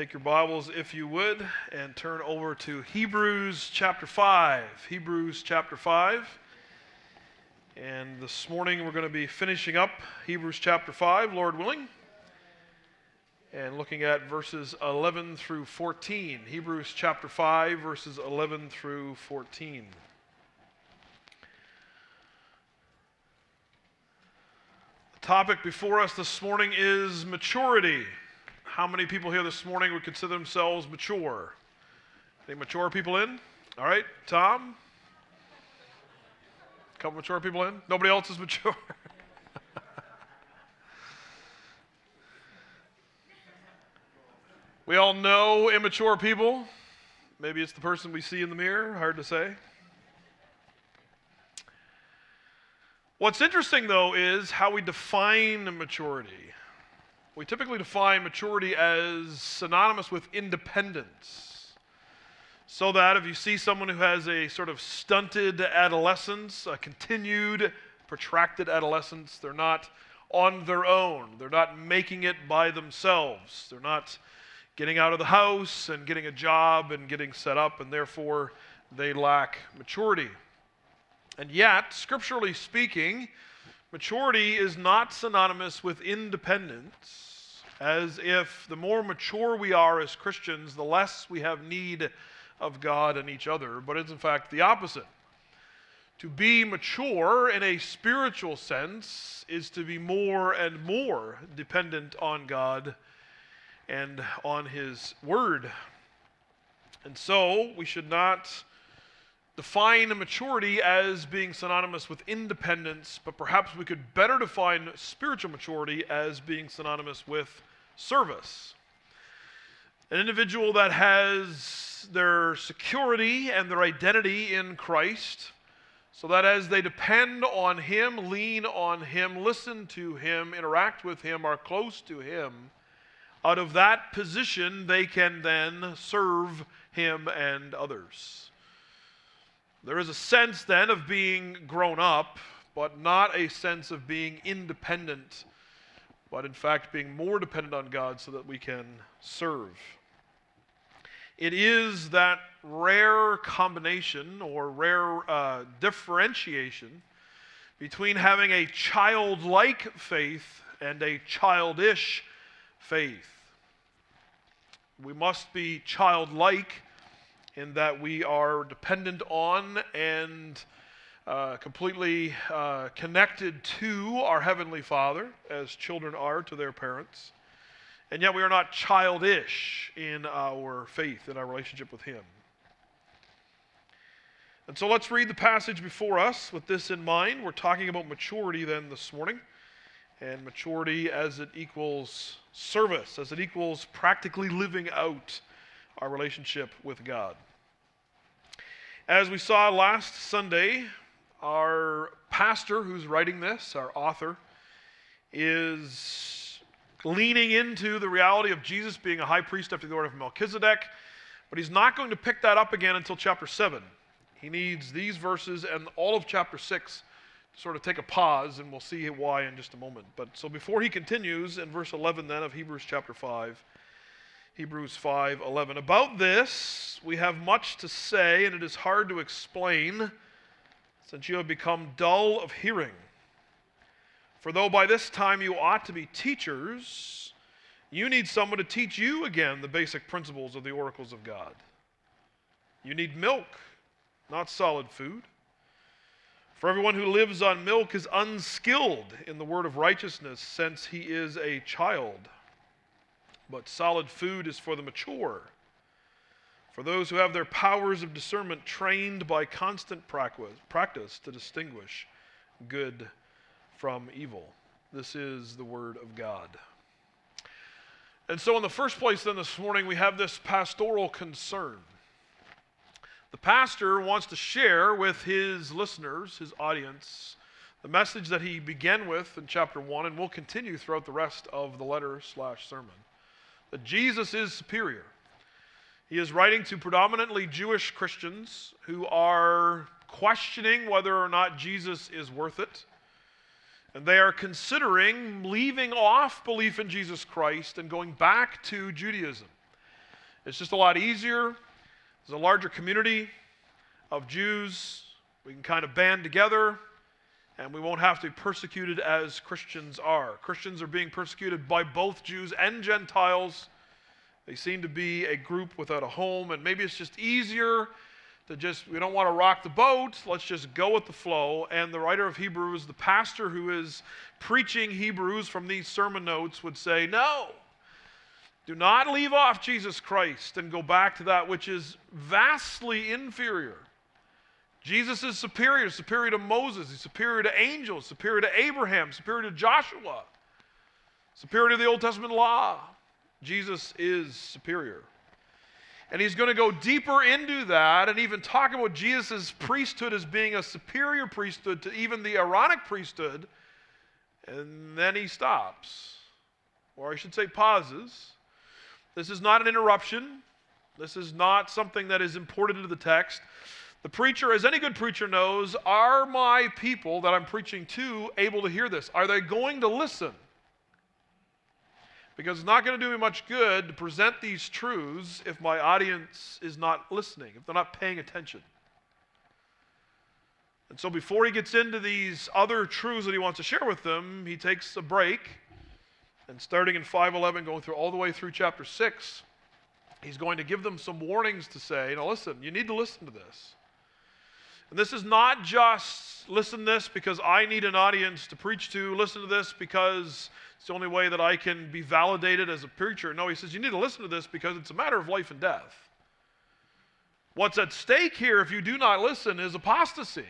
Take your Bibles, if you would, and turn over to Hebrews chapter 5. Hebrews chapter 5. And this morning we're going to be finishing up Hebrews chapter 5, Lord willing, and looking at verses 11 through 14. Hebrews chapter 5, verses 11 through 14. The topic before us this morning is maturity. How many people here this morning would consider themselves mature? Any mature people in? All right, Tom? A couple mature people in? Nobody else is mature? we all know immature people. Maybe it's the person we see in the mirror, hard to say. What's interesting, though, is how we define maturity. We typically define maturity as synonymous with independence. So that if you see someone who has a sort of stunted adolescence, a continued, protracted adolescence, they're not on their own. They're not making it by themselves. They're not getting out of the house and getting a job and getting set up, and therefore they lack maturity. And yet, scripturally speaking, maturity is not synonymous with independence, as if the more mature we are as Christians, the less we have need of God and each other, but it's in fact the opposite. To be mature in a spiritual sense is to be more and more dependent on God and on His Word. And so we should not define maturity as being synonymous with independence, but perhaps we could better define spiritual maturity as being synonymous with service. An individual that has their security and their identity in Christ, so that as they depend on Him, lean on Him, listen to Him, interact with Him, are close to Him, out of that position they can then serve Him and others. There is a sense then of being grown up, but not a sense of being independent, but in fact being more dependent on God so that we can serve. It is that rare combination or rare uh, differentiation between having a childlike faith and a childish faith. We must be childlike in that we are dependent on and uh, completely uh, connected to our Heavenly Father, as children are to their parents. And yet we are not childish in our faith, in our relationship with Him. And so let's read the passage before us with this in mind. We're talking about maturity then this morning, and maturity as it equals service, as it equals practically living out our relationship with God. As we saw last Sunday, our pastor who's writing this, our author, is leaning into the reality of Jesus being a high priest after the order of Melchizedek, but he's not going to pick that up again until chapter 7. He needs these verses and all of chapter 6 to sort of take a pause, and we'll see why in just a moment. But so before he continues in verse 11 then of Hebrews chapter 5, Hebrews 5:11. About this, we have much to say, and it is hard to explain, since you have become dull of hearing. For though by this time you ought to be teachers, you need someone to teach you again the basic principles of the oracles of God. You need milk, not solid food. For everyone who lives on milk is unskilled in the word of righteousness, since he is a child but solid food is for the mature, for those who have their powers of discernment trained by constant practice to distinguish good from evil. This is the Word of God. And so, in the first place, then this morning, we have this pastoral concern. The pastor wants to share with his listeners, his audience, the message that he began with in chapter 1 and will continue throughout the rest of the letter slash sermon that Jesus is superior. He is writing to predominantly Jewish Christians who are questioning whether or not Jesus is worth it. And they are considering leaving off belief in Jesus Christ and going back to Judaism. It's just a lot easier. There's a larger community of Jews. We can kind of band together and we won't have to be persecuted as Christians are. Christians are being persecuted by both Jews and Gentiles. They seem to be a group without a home, and maybe it's just easier to just, we don't want to rock the boat, let's just go with the flow. And the writer of Hebrews, the pastor who is preaching Hebrews from these sermon notes, would say, No, do not leave off Jesus Christ and go back to that which is vastly inferior. Jesus is superior, superior to Moses, he's superior to angels, superior to Abraham, superior to Joshua, superior to the Old Testament law. Jesus is superior. And he's going to go deeper into that and even talk about Jesus' priesthood as being a superior priesthood to even the Aaronic priesthood. And then he stops, or I should say, pauses. This is not an interruption. This is not something that is imported into the text. The preacher, as any good preacher knows, are my people that I'm preaching to able to hear this? Are they going to listen? Because it's not going to do me much good to present these truths if my audience is not listening, if they're not paying attention. And so before he gets into these other truths that he wants to share with them, he takes a break. And starting in 511, going through all the way through chapter 6, he's going to give them some warnings to say, now listen, you need to listen to this. And this is not just listen to this because I need an audience to preach to, listen to this because it's the only way that I can be validated as a preacher. No, he says you need to listen to this because it's a matter of life and death. What's at stake here, if you do not listen, is apostasy.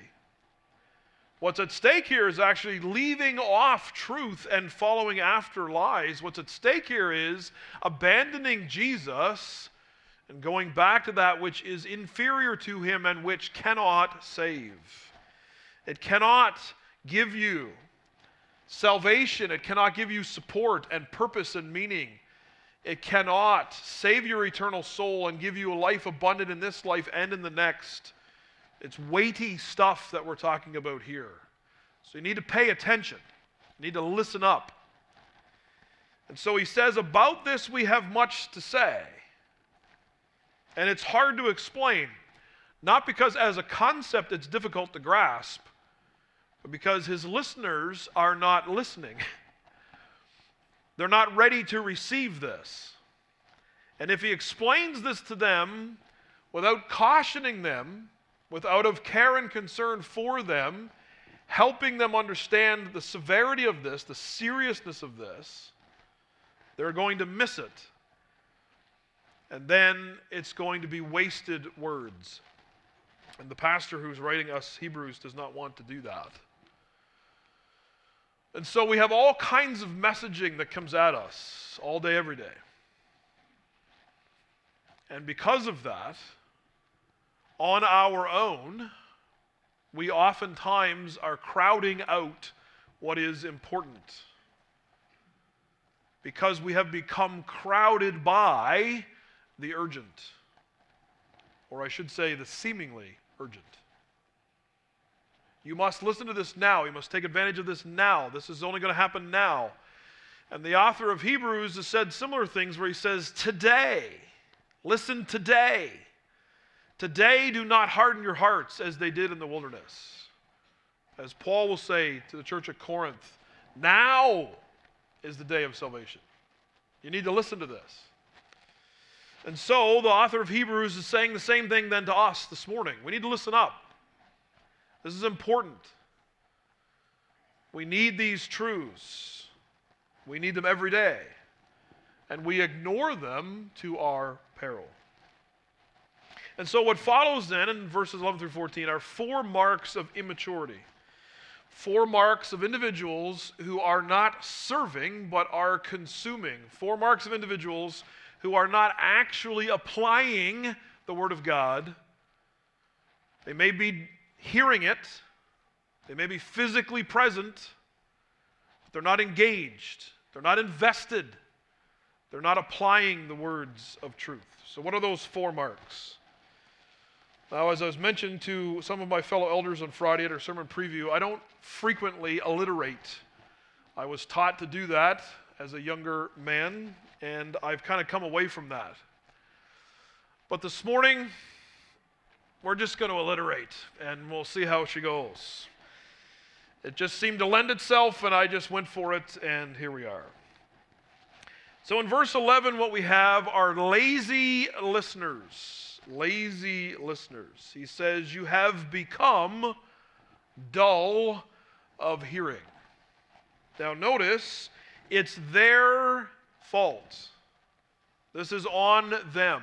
What's at stake here is actually leaving off truth and following after lies. What's at stake here is abandoning Jesus and going back to that which is inferior to him and which cannot save. It cannot give you salvation, it cannot give you support and purpose and meaning. It cannot save your eternal soul and give you a life abundant in this life and in the next. It's weighty stuff that we're talking about here. So you need to pay attention, you need to listen up. And so he says, About this we have much to say. And it's hard to explain, not because as a concept it's difficult to grasp, but because his listeners are not listening. They're not ready to receive this. And if he explains this to them without cautioning them, without of care and concern for them, helping them understand the severity of this, the seriousness of this, they're going to miss it. And then it's going to be wasted words. And the pastor who's writing us Hebrews does not want to do that. And so we have all kinds of messaging that comes at us all day, every day. And because of that, on our own, we oftentimes are crowding out what is important. Because we have become crowded by the urgent, or I should say, the seemingly urgent. You must listen to this now. You must take advantage of this now. This is only going to happen now. And the author of Hebrews has said similar things where he says, Today, listen today. Today, do not harden your hearts as they did in the wilderness. As Paul will say to the church at Corinth, now is the day of salvation. You need to listen to this. And so the author of Hebrews is saying the same thing then to us this morning. We need to listen up. This is important. We need these truths. We need them every day. And we ignore them to our peril. And so, what follows then in verses 11 through 14 are four marks of immaturity. Four marks of individuals who are not serving but are consuming. Four marks of individuals who are not actually applying the Word of God. They may be hearing it, they may be physically present, but they're not engaged, they're not invested, they're not applying the words of truth. So, what are those four marks? Now, as I was mentioned to some of my fellow elders on Friday at our sermon preview, I don't frequently alliterate. I was taught to do that as a younger man, and I've kind of come away from that. But this morning, we're just going to alliterate and we'll see how she goes. It just seemed to lend itself, and I just went for it, and here we are. So in verse 11, what we have are lazy listeners. Lazy listeners. He says, You have become dull of hearing. Now, notice it's their fault. This is on them.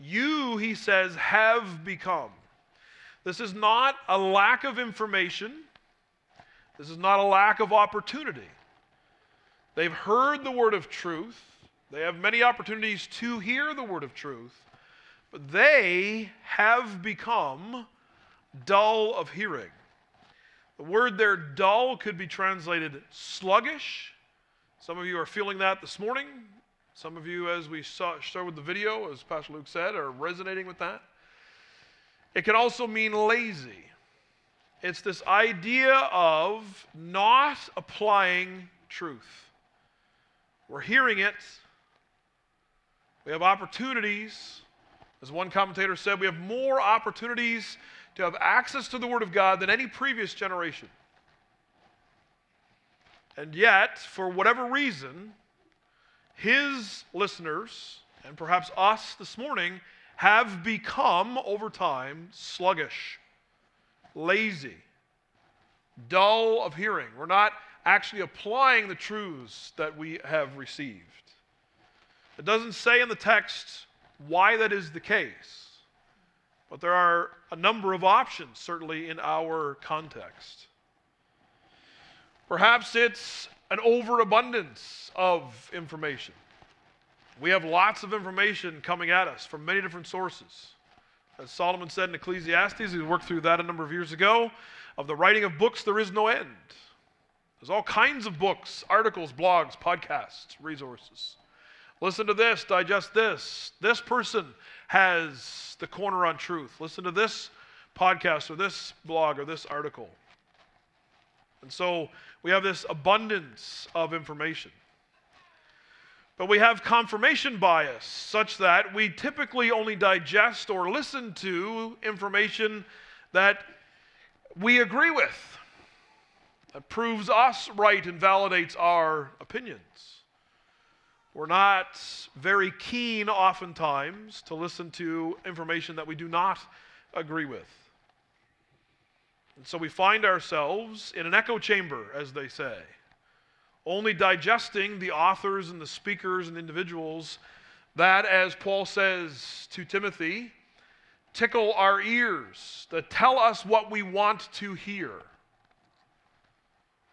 You, he says, have become. This is not a lack of information. This is not a lack of opportunity. They've heard the word of truth. They have many opportunities to hear the word of truth, but they have become dull of hearing. The word there, dull, could be translated sluggish. Some of you are feeling that this morning. Some of you, as we saw, started with the video, as Pastor Luke said, are resonating with that. It can also mean lazy. It's this idea of not applying truth. We're hearing it, we have opportunities. As one commentator said, we have more opportunities to have access to the Word of God than any previous generation. And yet, for whatever reason, his listeners, and perhaps us this morning, have become, over time, sluggish lazy, dull of hearing. We're not actually applying the truths that we have received. It doesn't say in the text why that is the case, but there are a number of options, certainly in our context. Perhaps it's an overabundance of information. We have lots of information coming at us from many different sources. As Solomon said in Ecclesiastes, we worked through that a number of years ago, of the writing of books, there is no end. There's all kinds of books, articles, blogs, podcasts, resources. Listen to this, digest this. This person has the corner on truth. Listen to this podcast or this blog or this article. And so we have this abundance of information. But we have confirmation bias, such that we typically only digest or listen to information that we agree with, that proves us right and validates our opinions. We're not very keen, oftentimes, to listen to information that we do not agree with. And so we find ourselves in an echo chamber, as they say only digesting the authors and the speakers and individuals that, as Paul says to Timothy, tickle our ears, that tell us what we want to hear,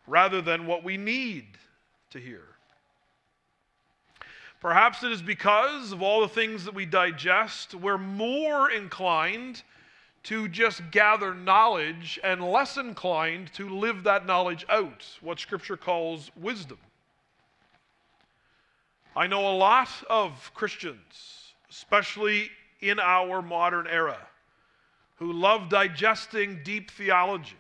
rather than what we need to hear. Perhaps it is because of all the things that we digest, we're more inclined to just gather knowledge and less inclined to live that knowledge out, what Scripture calls wisdom. I know a lot of Christians, especially in our modern era, who love digesting deep theology.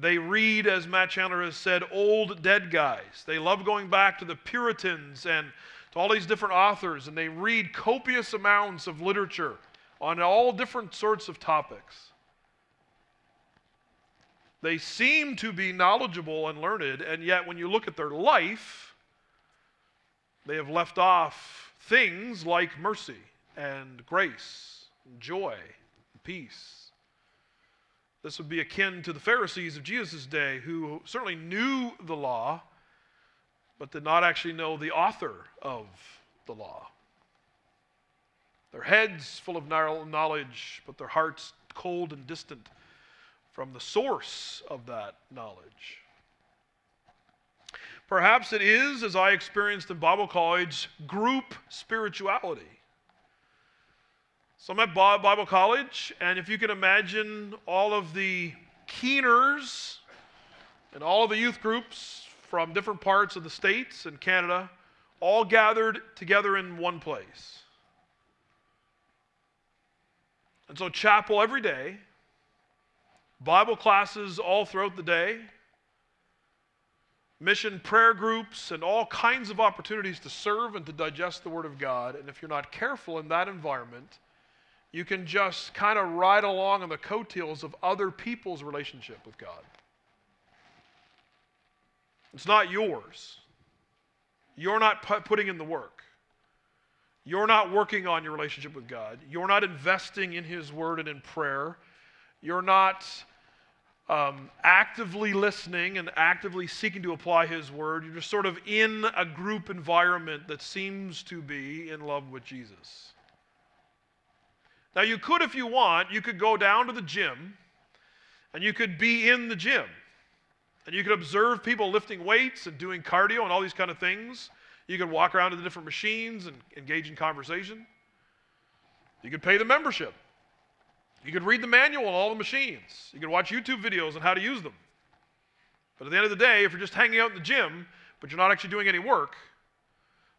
They read, as Matt Chandler has said, old dead guys. They love going back to the Puritans and to all these different authors, and they read copious amounts of literature on all different sorts of topics. They seem to be knowledgeable and learned, and yet when you look at their life, they have left off things like mercy and grace, and joy, and peace. This would be akin to the Pharisees of Jesus' day, who certainly knew the law, but did not actually know the author of the law. Their heads full of knowledge, but their hearts cold and distant from the source of that knowledge. Perhaps it is, as I experienced in Bible college, group spirituality. So I'm at Bible college, and if you can imagine all of the keeners and all of the youth groups from different parts of the States and Canada all gathered together in one place. And so, chapel every day, Bible classes all throughout the day, mission prayer groups, and all kinds of opportunities to serve and to digest the Word of God. And if you're not careful in that environment, you can just kind of ride along on the coattails of other people's relationship with God. It's not yours. You're not pu- putting in the work. You're not working on your relationship with God. You're not investing in His Word and in prayer. You're not um, actively listening and actively seeking to apply His Word. You're just sort of in a group environment that seems to be in love with Jesus. Now, you could, if you want, you could go down to the gym and you could be in the gym and you could observe people lifting weights and doing cardio and all these kind of things. You could walk around to the different machines and engage in conversation. You could pay the membership. You could read the manual on all the machines. You could watch YouTube videos on how to use them. But at the end of the day, if you're just hanging out in the gym, but you're not actually doing any work,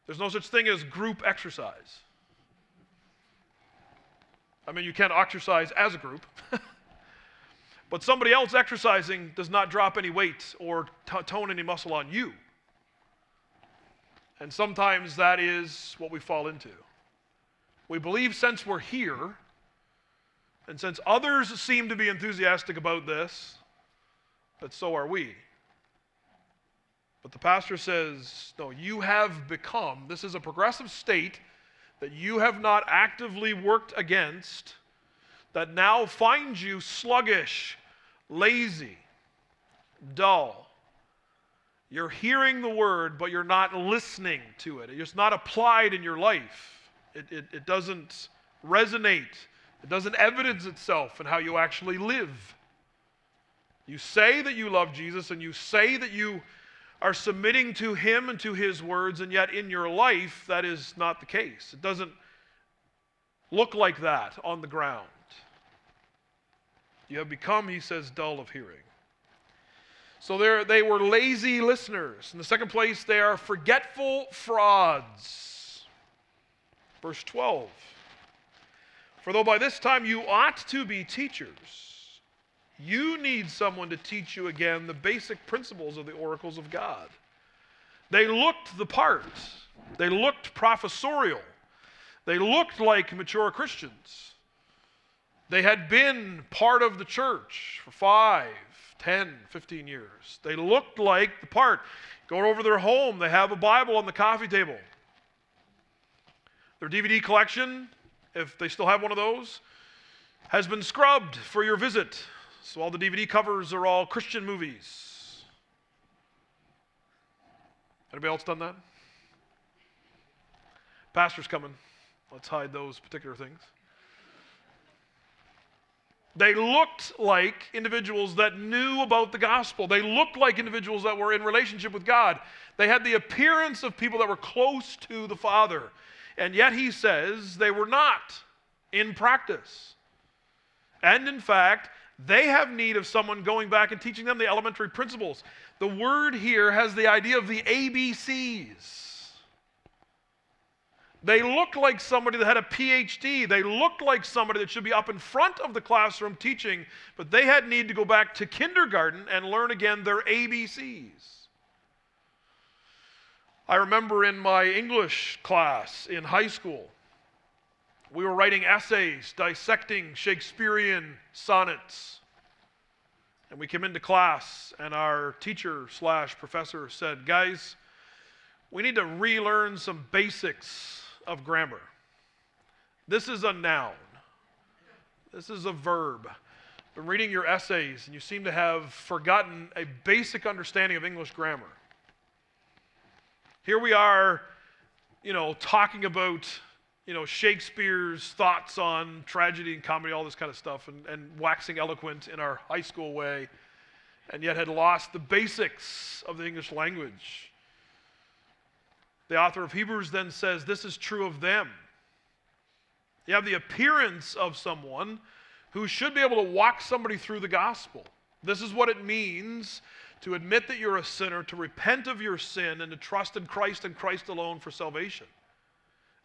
there's no such thing as group exercise. I mean, you can't exercise as a group, but somebody else exercising does not drop any weight or t- tone any muscle on you. And sometimes that is what we fall into. We believe since we're here, and since others seem to be enthusiastic about this, that so are we. But the pastor says, no, you have become, this is a progressive state that you have not actively worked against, that now finds you sluggish, lazy, dull. You're hearing the word, but you're not listening to it. It's not applied in your life. It, it, it doesn't resonate, it doesn't evidence itself in how you actually live. You say that you love Jesus and you say that you are submitting to Him and to His words, and yet in your life, that is not the case. It doesn't look like that on the ground. You have become, he says, dull of hearing. So they were lazy listeners. In the second place, they are forgetful frauds. Verse 12 For though by this time you ought to be teachers, you need someone to teach you again the basic principles of the oracles of God. They looked the part, they looked professorial, they looked like mature Christians. They had been part of the church for five, 10, 15 years. They looked like the part. Go over their home, they have a Bible on the coffee table. Their DVD collection, if they still have one of those, has been scrubbed for your visit. So all the DVD covers are all Christian movies. Anybody else done that? Pastor's coming. Let's hide those particular things. They looked like individuals that knew about the gospel. They looked like individuals that were in relationship with God. They had the appearance of people that were close to the Father. And yet he says they were not in practice. And in fact, they have need of someone going back and teaching them the elementary principles. The word here has the idea of the ABCs. They look like somebody that had a PhD. They looked like somebody that should be up in front of the classroom teaching, but they had need to go back to kindergarten and learn again their ABCs. I remember in my English class in high school, we were writing essays dissecting Shakespearean sonnets. And we came into class, and our teacher slash professor said, Guys, we need to relearn some basics of grammar. This is a noun, this is a verb. Been reading your essays, and you seem to have forgotten a basic understanding of English grammar. Here we are, you know, talking about you know, Shakespeare's thoughts on tragedy and comedy, all this kind of stuff, and, and waxing eloquent in our high school way, and yet had lost the basics of the English language. The author of Hebrews then says this is true of them. You have the appearance of someone who should be able to walk somebody through the gospel. This is what it means to admit that you're a sinner, to repent of your sin, and to trust in Christ and Christ alone for salvation.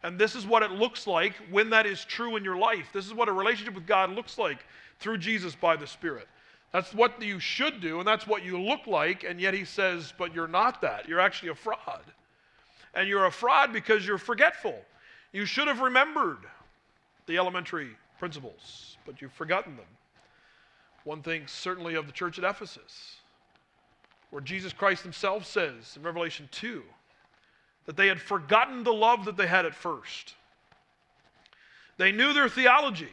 And this is what it looks like when that is true in your life. This is what a relationship with God looks like through Jesus by the Spirit. That's what you should do, and that's what you look like, and yet he says, but you're not that. You're actually a fraud. And you're a fraud because you're forgetful. You should have remembered the elementary principles, but you've forgotten them. One thing certainly of the church at Ephesus, where Jesus Christ himself says in Revelation 2 that they had forgotten the love that they had at first. They knew their theology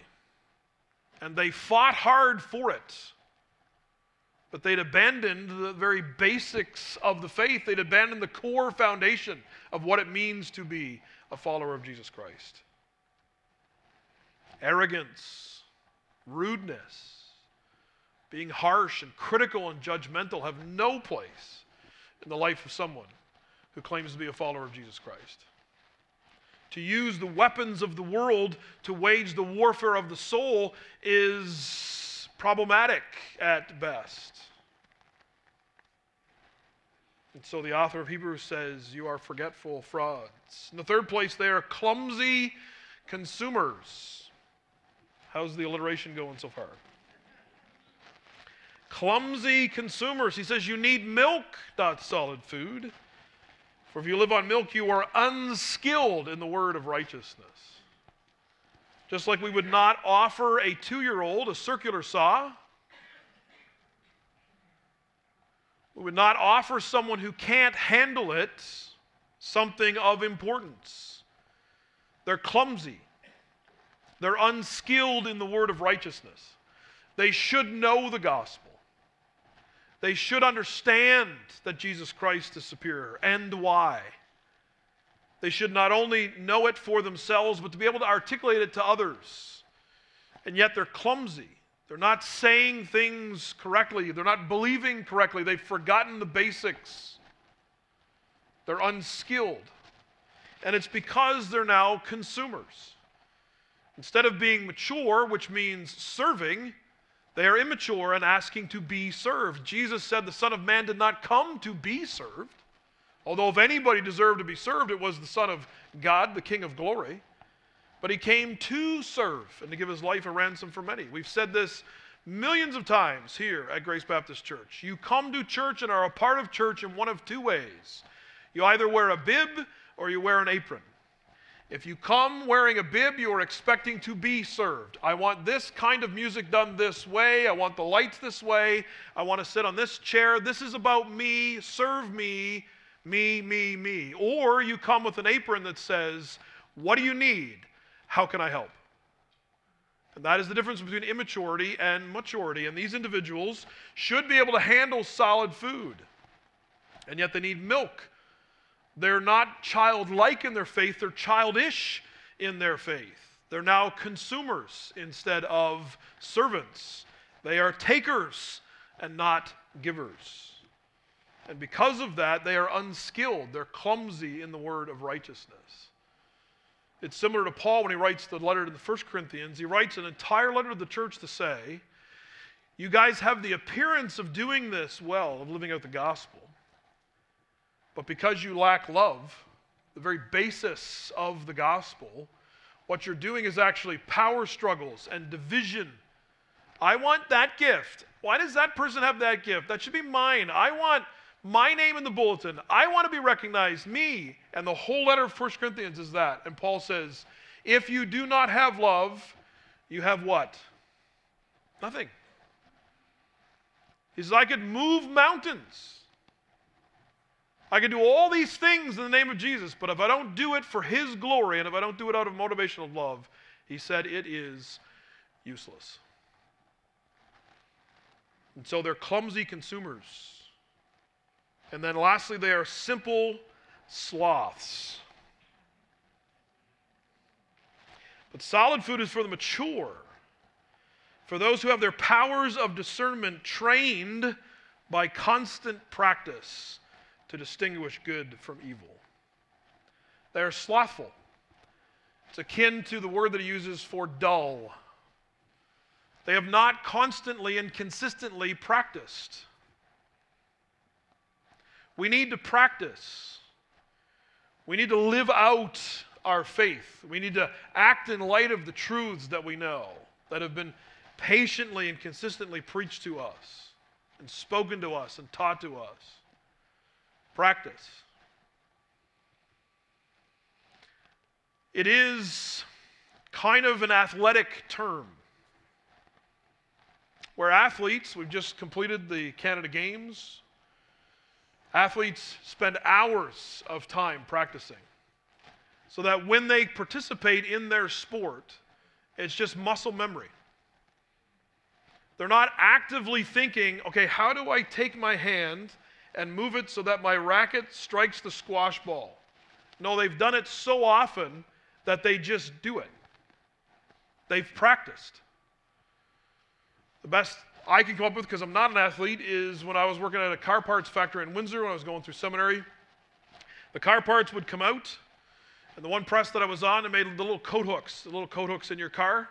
and they fought hard for it. But they'd abandoned the very basics of the faith. They'd abandoned the core foundation of what it means to be a follower of Jesus Christ. Arrogance, rudeness, being harsh and critical and judgmental have no place in the life of someone who claims to be a follower of Jesus Christ. To use the weapons of the world to wage the warfare of the soul is problematic at best. And so the author of Hebrews says, You are forgetful frauds. In the third place, they are clumsy consumers. How's the alliteration going so far? Clumsy consumers. He says, You need milk, not solid food. For if you live on milk, you are unskilled in the word of righteousness. Just like we would not offer a two year old a circular saw, we would not offer someone who can't handle it something of importance. They're clumsy, they're unskilled in the word of righteousness. They should know the gospel. They should understand that Jesus Christ is superior and why. They should not only know it for themselves, but to be able to articulate it to others. And yet they're clumsy. They're not saying things correctly. They're not believing correctly. They've forgotten the basics. They're unskilled. And it's because they're now consumers. Instead of being mature, which means serving, they are immature and asking to be served. Jesus said the Son of Man did not come to be served. Although if anybody deserved to be served, it was the Son of God, the King of glory. But he came to serve and to give his life a ransom for many. We've said this millions of times here at Grace Baptist Church. You come to church and are a part of church in one of two ways. You either wear a bib or you wear an apron. If you come wearing a bib, you are expecting to be served. I want this kind of music done this way. I want the lights this way. I want to sit on this chair. This is about me. Serve me, me, me, me. Or you come with an apron that says, What do you need? How can I help? And that is the difference between immaturity and maturity. And these individuals should be able to handle solid food, and yet they need milk they're not childlike in their faith, they're childish in their faith. They're now consumers instead of servants. They are takers and not givers. And because of that, they are unskilled. They're clumsy in the word of righteousness. It's similar to Paul when he writes the letter to the First Corinthians. He writes an entire letter to the church to say, You guys have the appearance of doing this well, of living out the gospel. But because you lack love, the very basis of the gospel, what you're doing is actually power struggles and division. I want that gift. Why does that person have that gift? That should be mine. I want my name in the bulletin. I want to be recognized, me. And the whole letter of 1 Corinthians is that. And Paul says, if you do not have love, you have what? Nothing. He says, I could move mountains. I can do all these things in the name of Jesus, but if I don't do it for His glory and if I don't do it out of motivation of love, he said it is useless. And so they're clumsy consumers. And then lastly, they are simple sloths. But solid food is for the mature, for those who have their powers of discernment trained by constant practice to distinguish good from evil. They are slothful. It's akin to the word that he uses for dull. They have not constantly and consistently practiced. We need to practice. We need to live out our faith. We need to act in light of the truths that we know, that have been patiently and consistently preached to us and spoken to us and taught to us. Practice. It is kind of an athletic term where athletes, we've just completed the Canada Games, athletes spend hours of time practicing so that when they participate in their sport, it's just muscle memory. They're not actively thinking, okay, how do I take my hand and move it so that my racket strikes the squash ball? No, they've done it so often that they just do it. They've practiced. The best I can come up with, because I'm not an athlete, is when I was working at a car parts factory in Windsor when I was going through seminary. The car parts would come out, and the one press that I was on, it made the little coat hooks, the little coat hooks in your car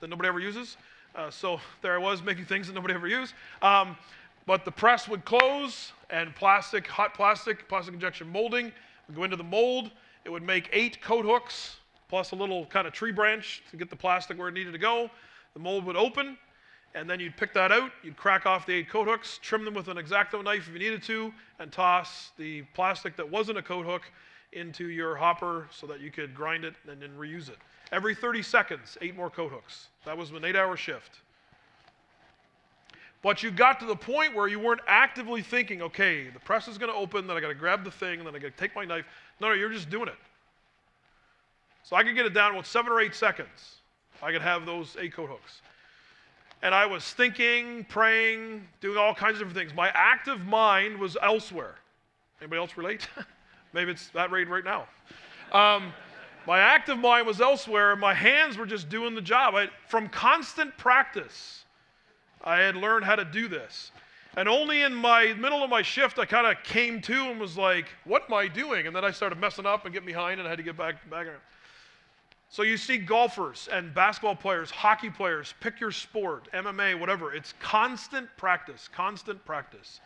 that nobody ever uses. Uh, so there I was making things that nobody ever used. Um, but the press would close, and plastic, hot plastic, plastic injection molding would go into the mold. It would make eight coat hooks plus a little kind of tree branch to get the plastic where it needed to go. The mold would open, and then you'd pick that out, you'd crack off the eight coat hooks, trim them with an X-Acto knife if you needed to, and toss the plastic that wasn't a coat hook into your hopper so that you could grind it and then reuse it. Every 30 seconds, eight more coat hooks. That was an eight hour shift. But you got to the point where you weren't actively thinking, okay, the press is going to open, then I got to grab the thing, then I got to take my knife. No, no, you're just doing it. So I could get it down with seven or eight seconds. I could have those eight coat hooks. And I was thinking, praying, doing all kinds of different things. My active mind was elsewhere. Anybody else relate? Maybe it's that rate right now. Um, my active mind was elsewhere, my hands were just doing the job. I, from constant practice, I had learned how to do this. And only in my middle of my shift, I kind of came to and was like, "What am I doing?" And then I started messing up and getting behind, and I had to get back back. So you see golfers and basketball players, hockey players, pick your sport, MMA, whatever. It's constant practice, constant practice.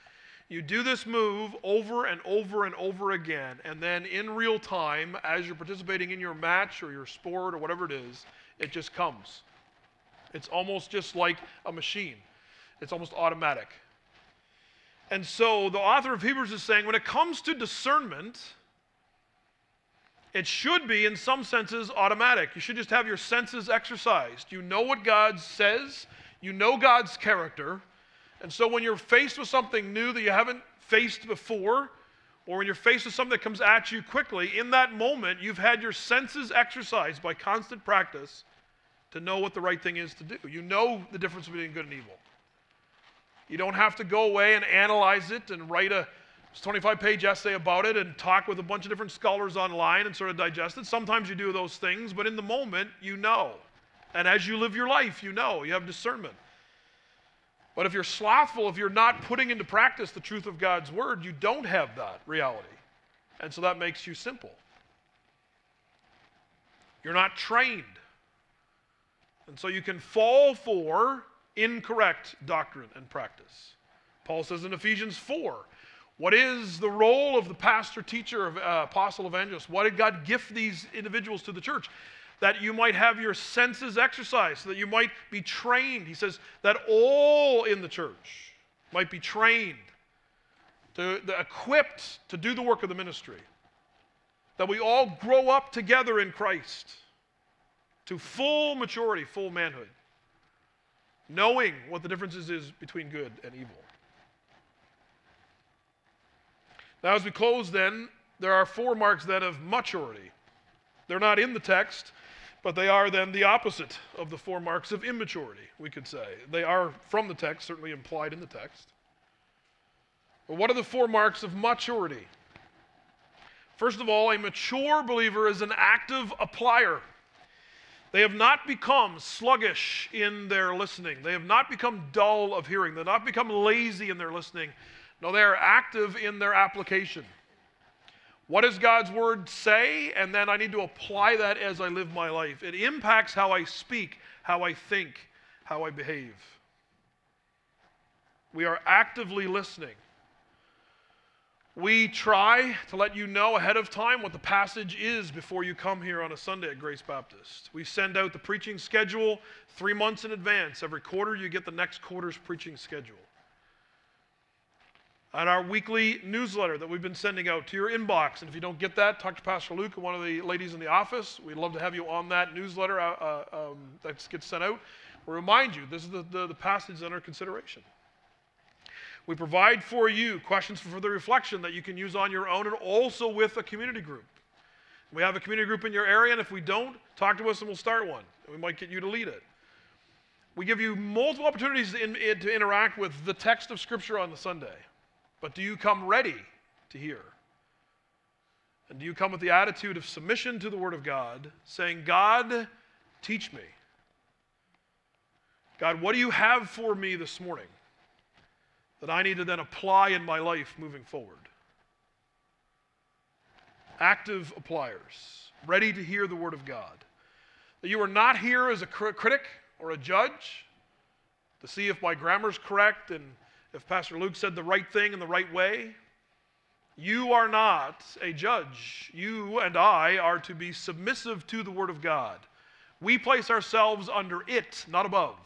You do this move over and over and over again, and then in real time, as you're participating in your match or your sport or whatever it is, it just comes. It's almost just like a machine, it's almost automatic. And so the author of Hebrews is saying when it comes to discernment, it should be, in some senses, automatic. You should just have your senses exercised. You know what God says, you know God's character. And so when you're faced with something new that you haven't faced before, or when you're faced with something that comes at you quickly, in that moment, you've had your senses exercised by constant practice to know what the right thing is to do. You know the difference between good and evil. You don't have to go away and analyze it and write a 25 page essay about it and talk with a bunch of different scholars online and sort of digest it. Sometimes you do those things, but in the moment, you know. And as you live your life, you know. You have discernment. But if you're slothful, if you're not putting into practice the truth of God's word, you don't have that reality. And so that makes you simple. You're not trained. And so you can fall for incorrect doctrine and practice. Paul says in Ephesians 4 what is the role of the pastor, teacher, uh, apostle, evangelist? Why did God gift these individuals to the church? That you might have your senses exercised, so that you might be trained. He says that all in the church might be trained, to, the, equipped to do the work of the ministry. That we all grow up together in Christ to full maturity, full manhood, knowing what the differences is between good and evil. Now, as we close, then, there are four marks then of maturity. They're not in the text, but they are then the opposite of the four marks of immaturity, we could say. They are from the text, certainly implied in the text. But what are the four marks of maturity? First of all, a mature believer is an active applier. They have not become sluggish in their listening. They have not become dull of hearing. They have not become lazy in their listening. No, they are active in their application. What does God's word say? And then I need to apply that as I live my life. It impacts how I speak, how I think, how I behave. We are actively listening. We try to let you know ahead of time what the passage is before you come here on a Sunday at Grace Baptist. We send out the preaching schedule three months in advance. Every quarter, you get the next quarter's preaching schedule. And our weekly newsletter that we've been sending out to your inbox. And if you don't get that, talk to Pastor Luke and one of the ladies in the office. We'd love to have you on that newsletter uh, uh, um, that gets sent out. We'll remind you this is the, the, the passage under consideration. We provide for you questions for further reflection that you can use on your own and also with a community group. We have a community group in your area, and if we don't, talk to us and we'll start one. We might get you to lead it. We give you multiple opportunities in, to interact with the text of Scripture on the Sunday. But do you come ready to hear? And do you come with the attitude of submission to the Word of God, saying, God, teach me? God, what do you have for me this morning? That I need to then apply in my life moving forward. Active appliers, ready to hear the Word of God. That you are not here as a critic or a judge to see if my grammar is correct and if Pastor Luke said the right thing in the right way. You are not a judge. You and I are to be submissive to the Word of God. We place ourselves under it, not above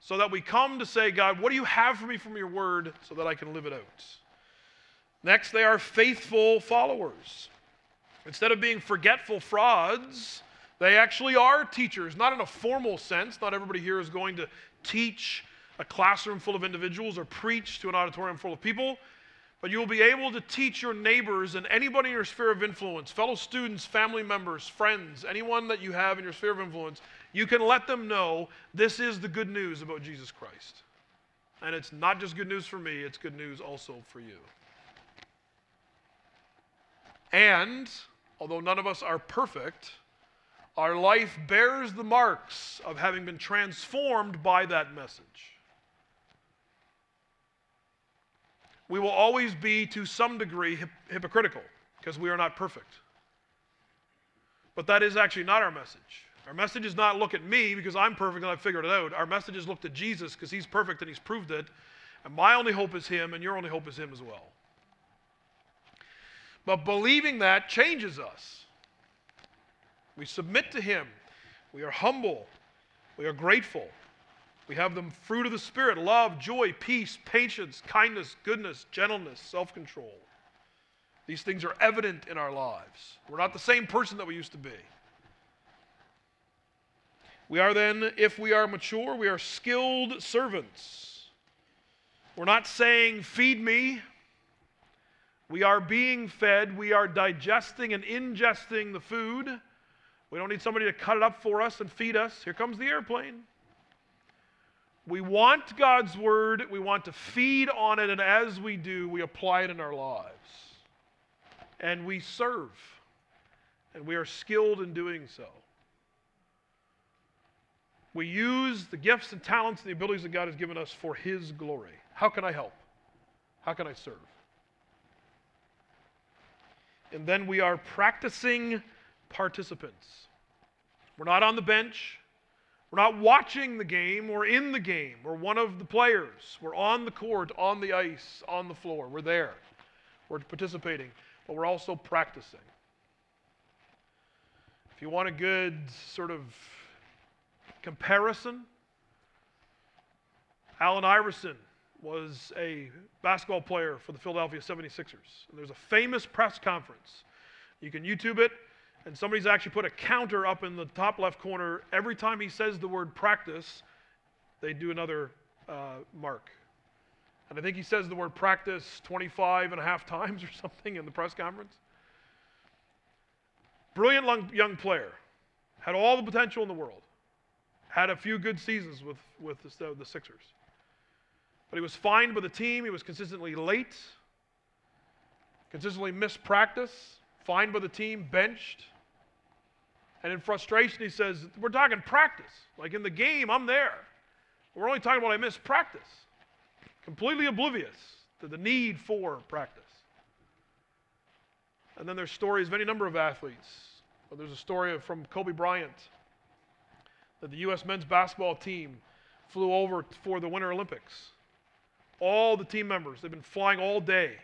so that we come to say, God, what do you have for me from your word so that I can live it out? Next, they are faithful followers. Instead of being forgetful frauds, they actually are teachers, not in a formal sense. Not everybody here is going to teach a classroom full of individuals or preach to an auditorium full of people, but you will be able to teach your neighbors and anybody in your sphere of influence, fellow students, family members, friends, anyone that you have in your sphere of influence, you can let them know this is the good news about Jesus Christ. And it's not just good news for me, it's good news also for you. And although none of us are perfect, our life bears the marks of having been transformed by that message. We will always be, to some degree, hip- hypocritical because we are not perfect. But that is actually not our message. Our message is not look at me because I'm perfect and I've figured it out. Our message is look to Jesus because he's perfect and he's proved it. And my only hope is him, and your only hope is him as well. But believing that changes us. We submit to him. We are humble. We are grateful. We have the fruit of the Spirit love, joy, peace, patience, kindness, goodness, gentleness, self control. These things are evident in our lives. We're not the same person that we used to be. We are then, if we are mature, we are skilled servants. We're not saying, feed me. We are being fed. We are digesting and ingesting the food. We don't need somebody to cut it up for us and feed us. Here comes the airplane. We want God's word. We want to feed on it. And as we do, we apply it in our lives. And we serve. And we are skilled in doing so. We use the gifts and talents and the abilities that God has given us for His glory. How can I help? How can I serve? And then we are practicing participants. We're not on the bench. We're not watching the game. We're in the game. We're one of the players. We're on the court, on the ice, on the floor. We're there. We're participating, but we're also practicing. If you want a good sort of comparison, Allen Iverson was a basketball player for the Philadelphia 76ers. And there's a famous press conference. You can YouTube it, and somebody's actually put a counter up in the top left corner. Every time he says the word practice, they do another uh, mark. And I think he says the word practice 25 and a half times or something in the press conference. Brilliant young player, had all the potential in the world had a few good seasons with, with the, the Sixers. But he was fined by the team. He was consistently late, consistently missed practice, fined by the team, benched. And in frustration, he says, We're talking practice. Like in the game, I'm there. We're only talking about I missed practice. Completely oblivious to the need for practice. And then there's stories of any number of athletes. There's a story from Kobe Bryant that the U.S. men's basketball team flew over for the Winter Olympics. All the team members, they've been flying all day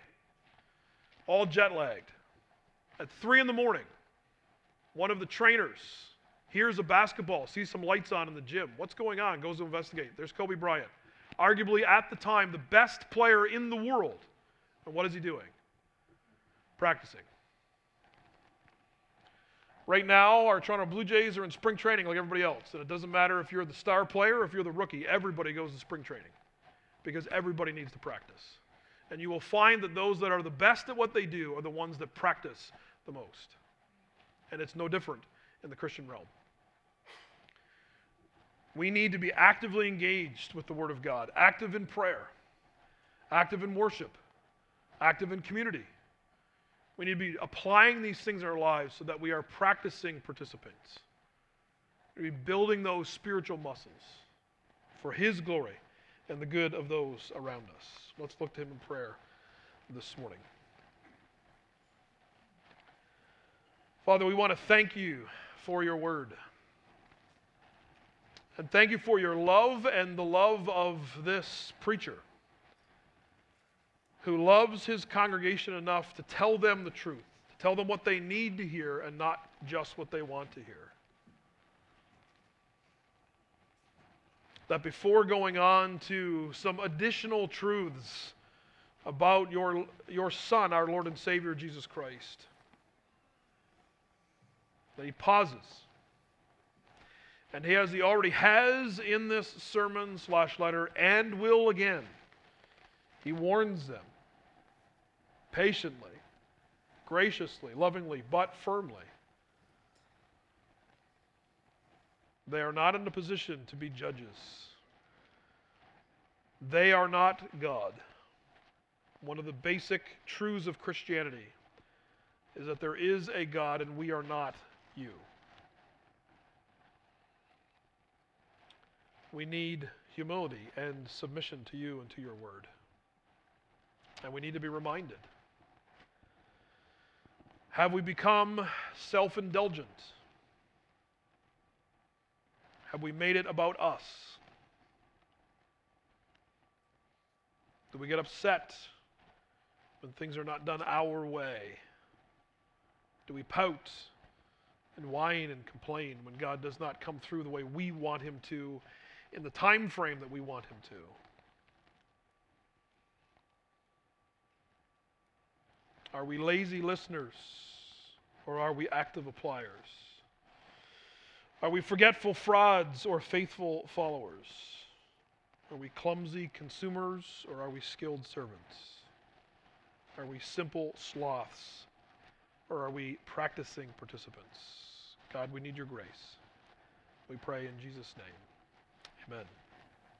all jet lagged. At 3 in the morning, one of the trainers hears a basketball, sees some lights on in the gym. What's going on? Goes to investigate. There's Kobe Bryant, arguably at the time the best player in the world. And what is he doing? Practicing. Right now, our Toronto Blue Jays are in spring training like everybody else. And it doesn't matter if you're the star player or if you're the rookie, everybody goes to spring training because everybody needs to practice. And you will find that those that are the best at what they do are the ones that practice the most. And it's no different in the Christian realm. We need to be actively engaged with the Word of God, active in prayer, active in worship, active in community. We need to be applying these things in our lives so that we are practicing participants. We need to be building those spiritual muscles for His glory and the good of those around us. Let's look to Him in prayer this morning. Father, we want to thank you for your word. And thank you for your love and the love of this preacher who loves his congregation enough to tell them the truth, to tell them what they need to hear and not just what they want to hear. That before going on to some additional truths about your, your Son, our Lord and Savior Jesus Christ, that he pauses. And he, has he already has in this sermon slash letter and will again, he warns them patiently, graciously, lovingly, but firmly. They are not in a position to be judges. They are not God. One of the basic truths of Christianity is that there is a God and we are not you. We need humility and submission to you and to your word. And we need to be reminded. Have we become self indulgent? Have we made it about us? Do we get upset when things are not done our way? Do we pout and whine and complain when God does not come through the way we want him to in the time frame that we want him to. Are we lazy listeners or are we active appliers? Are we forgetful frauds or faithful followers? Are we clumsy consumers or are we skilled servants? Are we simple sloths or are we practicing participants? God, we need your grace. We pray in Jesus' name. Amen.